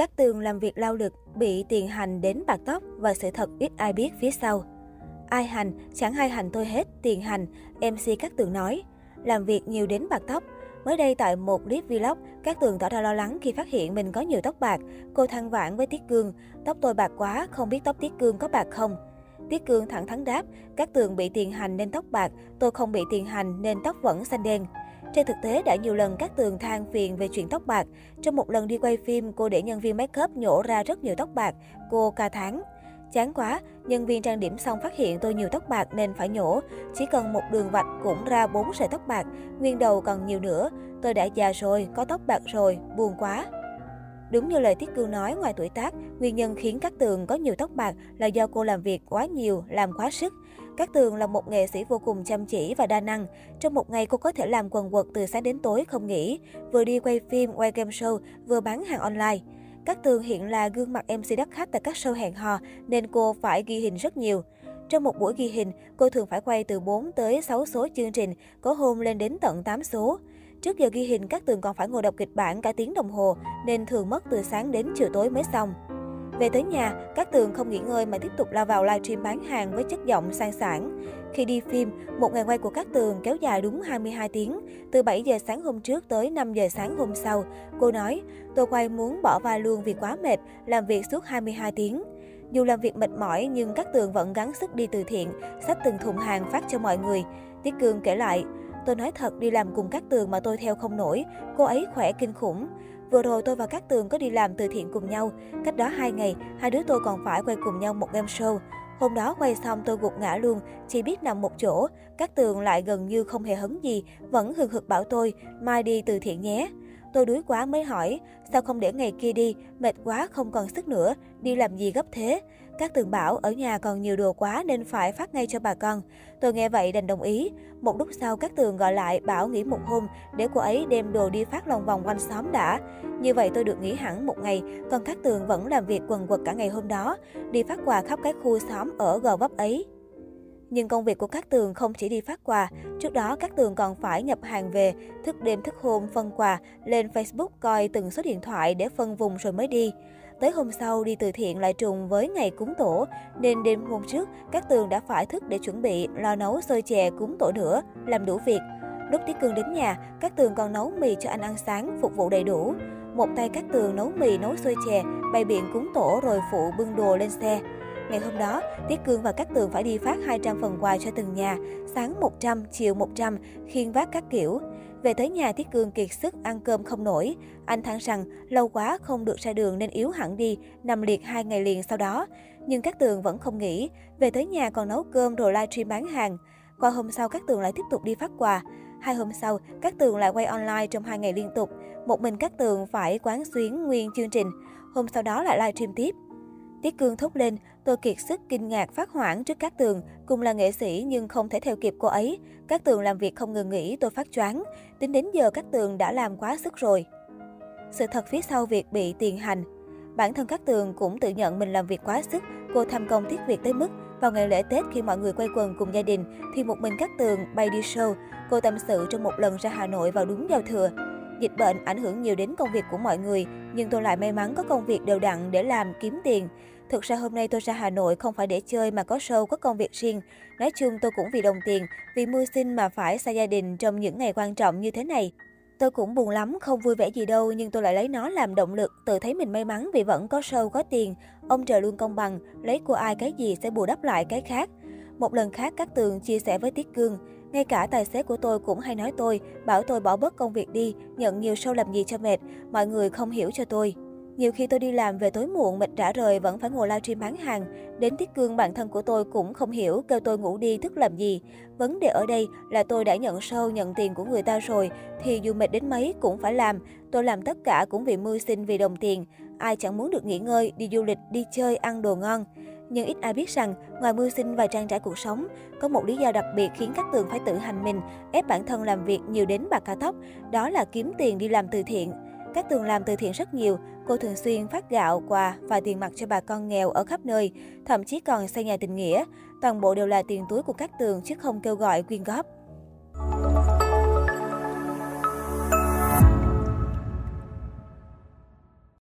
Các tường làm việc lao lực, bị tiền hành đến bạc tóc và sự thật ít ai biết phía sau. Ai hành, chẳng ai hành tôi hết, tiền hành, MC Các Tường nói. Làm việc nhiều đến bạc tóc. Mới đây tại một clip vlog, Các Tường tỏ ra lo lắng khi phát hiện mình có nhiều tóc bạc. Cô than vãn với Tiết Cương, tóc tôi bạc quá, không biết tóc Tiết Cương có bạc không. Tiết Cương thẳng thắn đáp, Các Tường bị tiền hành nên tóc bạc, tôi không bị tiền hành nên tóc vẫn xanh đen. Trên thực tế, đã nhiều lần các tường than phiền về chuyện tóc bạc. Trong một lần đi quay phim, cô để nhân viên make up nhổ ra rất nhiều tóc bạc. Cô ca tháng. Chán quá, nhân viên trang điểm xong phát hiện tôi nhiều tóc bạc nên phải nhổ. Chỉ cần một đường vạch cũng ra bốn sợi tóc bạc, nguyên đầu còn nhiều nữa. Tôi đã già rồi, có tóc bạc rồi, buồn quá. Đúng như lời Tiết Cương nói, ngoài tuổi tác, nguyên nhân khiến các tường có nhiều tóc bạc là do cô làm việc quá nhiều, làm quá sức. Cát Tường là một nghệ sĩ vô cùng chăm chỉ và đa năng. Trong một ngày cô có thể làm quần quật từ sáng đến tối không nghỉ, vừa đi quay phim, quay game show, vừa bán hàng online. Cát Tường hiện là gương mặt MC đắt khách tại các show hẹn hò nên cô phải ghi hình rất nhiều. Trong một buổi ghi hình, cô thường phải quay từ 4 tới 6 số chương trình, có hôm lên đến tận 8 số. Trước giờ ghi hình, các tường còn phải ngồi đọc kịch bản cả tiếng đồng hồ, nên thường mất từ sáng đến chiều tối mới xong. Về tới nhà, các tường không nghỉ ngơi mà tiếp tục lao vào livestream bán hàng với chất giọng sang sảng. Khi đi phim, một ngày quay của các tường kéo dài đúng 22 tiếng, từ 7 giờ sáng hôm trước tới 5 giờ sáng hôm sau. Cô nói, tôi quay muốn bỏ vai luôn vì quá mệt, làm việc suốt 22 tiếng. Dù làm việc mệt mỏi nhưng các tường vẫn gắng sức đi từ thiện, xách từng thùng hàng phát cho mọi người. Tiết Cương kể lại, tôi nói thật đi làm cùng các tường mà tôi theo không nổi, cô ấy khỏe kinh khủng. Vừa rồi tôi và các tường có đi làm từ thiện cùng nhau. Cách đó hai ngày, hai đứa tôi còn phải quay cùng nhau một game show. Hôm đó quay xong tôi gục ngã luôn, chỉ biết nằm một chỗ. Các tường lại gần như không hề hấn gì, vẫn hừng hực bảo tôi, mai đi từ thiện nhé. Tôi đuối quá mới hỏi, sao không để ngày kia đi, mệt quá không còn sức nữa, đi làm gì gấp thế? Các tường bảo ở nhà còn nhiều đồ quá nên phải phát ngay cho bà con. Tôi nghe vậy đành đồng ý. Một lúc sau các tường gọi lại bảo nghỉ một hôm để cô ấy đem đồ đi phát lòng vòng quanh xóm đã. Như vậy tôi được nghỉ hẳn một ngày, còn các tường vẫn làm việc quần quật cả ngày hôm đó, đi phát quà khắp các khu xóm ở gò vấp ấy. Nhưng công việc của các tường không chỉ đi phát quà, trước đó các tường còn phải nhập hàng về, thức đêm thức hôm phân quà, lên Facebook coi từng số điện thoại để phân vùng rồi mới đi. Tới hôm sau đi từ thiện lại trùng với ngày cúng tổ, nên đêm hôm trước các tường đã phải thức để chuẩn bị lo nấu xôi chè cúng tổ nữa, làm đủ việc. Lúc Tiết Cương đến nhà, các tường còn nấu mì cho anh ăn sáng, phục vụ đầy đủ. Một tay các tường nấu mì nấu xôi chè, bày biện cúng tổ rồi phụ bưng đồ lên xe. Ngày hôm đó, Tiết Cương và các tường phải đi phát 200 phần quà cho từng nhà, sáng 100, chiều 100, khiên vác các kiểu. Về tới nhà Thiết Cương kiệt sức ăn cơm không nổi. Anh than rằng lâu quá không được ra đường nên yếu hẳn đi, nằm liệt hai ngày liền sau đó. Nhưng các tường vẫn không nghỉ. Về tới nhà còn nấu cơm rồi livestream bán hàng. Qua hôm sau các tường lại tiếp tục đi phát quà. Hai hôm sau, các tường lại quay online trong hai ngày liên tục. Một mình các tường phải quán xuyến nguyên chương trình. Hôm sau đó lại livestream tiếp. Tiết Cương thốt lên, tôi kiệt sức kinh ngạc phát hoảng trước các tường, cùng là nghệ sĩ nhưng không thể theo kịp cô ấy. Các tường làm việc không ngừng nghỉ, tôi phát choáng. Tính đến giờ các tường đã làm quá sức rồi. Sự thật phía sau việc bị tiền hành. Bản thân các tường cũng tự nhận mình làm việc quá sức, cô tham công tiếc việc tới mức vào ngày lễ Tết khi mọi người quay quần cùng gia đình thì một mình các tường bay đi show. Cô tâm sự trong một lần ra Hà Nội vào đúng giao thừa. Dịch bệnh ảnh hưởng nhiều đến công việc của mọi người, nhưng tôi lại may mắn có công việc đều đặn để làm kiếm tiền. Thực ra hôm nay tôi ra Hà Nội không phải để chơi mà có show, có công việc riêng. Nói chung tôi cũng vì đồng tiền, vì mưu sinh mà phải xa gia đình trong những ngày quan trọng như thế này. Tôi cũng buồn lắm, không vui vẻ gì đâu, nhưng tôi lại lấy nó làm động lực, tự thấy mình may mắn vì vẫn có show, có tiền. Ông trời luôn công bằng, lấy của ai cái gì sẽ bù đắp lại cái khác. Một lần khác, các tường chia sẻ với Tiết Cương. Ngay cả tài xế của tôi cũng hay nói tôi, bảo tôi bỏ bớt công việc đi, nhận nhiều sâu làm gì cho mệt, mọi người không hiểu cho tôi. Nhiều khi tôi đi làm về tối muộn mệt trả rời vẫn phải ngồi livestream bán hàng. Đến tiết cương bản thân của tôi cũng không hiểu kêu tôi ngủ đi thức làm gì. Vấn đề ở đây là tôi đã nhận sâu nhận tiền của người ta rồi thì dù mệt đến mấy cũng phải làm. Tôi làm tất cả cũng vì mưu sinh vì đồng tiền. Ai chẳng muốn được nghỉ ngơi, đi du lịch, đi chơi, ăn đồ ngon. Nhưng ít ai biết rằng, ngoài mưu sinh và trang trải cuộc sống, có một lý do đặc biệt khiến các tường phải tự hành mình, ép bản thân làm việc nhiều đến bạc cả tóc, đó là kiếm tiền đi làm từ thiện. Các tường làm từ thiện rất nhiều, cô thường xuyên phát gạo, quà và tiền mặt cho bà con nghèo ở khắp nơi, thậm chí còn xây nhà tình nghĩa. Toàn bộ đều là tiền túi của các tường chứ không kêu gọi quyên góp.